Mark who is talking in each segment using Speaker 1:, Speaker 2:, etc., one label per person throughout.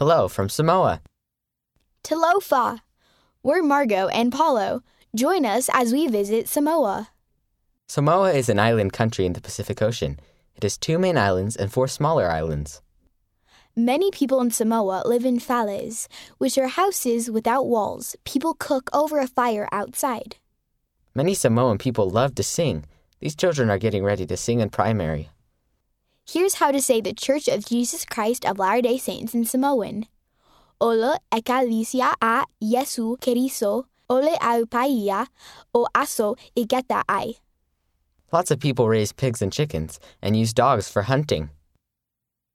Speaker 1: Hello from Samoa.
Speaker 2: Talofa. We're Margot and Paulo. Join us as we visit Samoa.
Speaker 1: Samoa is an island country in the Pacific Ocean. It has two main islands and four smaller islands.
Speaker 2: Many people in Samoa live in fales, which are houses without walls. People cook over a fire outside.
Speaker 1: Many Samoan people love to sing. These children are getting ready to sing in primary.
Speaker 2: Here's how to say the Church of Jesus Christ of Latter day Saints in Samoan. Ole ekalesia a Yesu Keriso, ole aupaia o aso igeta ai.
Speaker 1: Lots of people raise pigs and chickens and use dogs for hunting.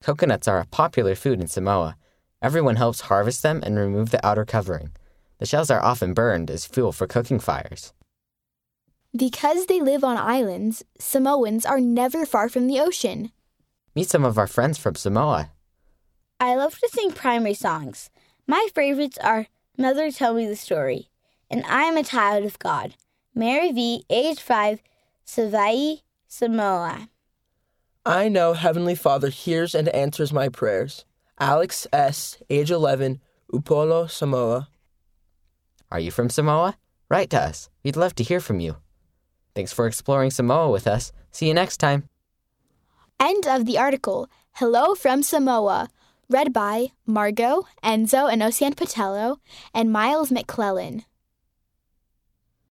Speaker 1: Coconuts are a popular food in Samoa. Everyone helps harvest them and remove the outer covering. The shells are often burned as fuel for cooking fires.
Speaker 2: Because they live on islands, Samoans are never far from the ocean.
Speaker 1: Meet some of our friends from Samoa.
Speaker 3: I love to sing primary songs. My favorites are Mother Tell Me the Story and I Am a Child of God. Mary V, age 5, Savai, Samoa.
Speaker 4: I know Heavenly Father hears and answers my prayers. Alex S., age 11, Upolu, Samoa.
Speaker 1: Are you from Samoa? Write to us. We'd love to hear from you. Thanks for exploring Samoa with us. See you next time.
Speaker 2: End of the article. Hello from Samoa. Read by Margot, Enzo, and Ocean Patello, and Miles McClellan.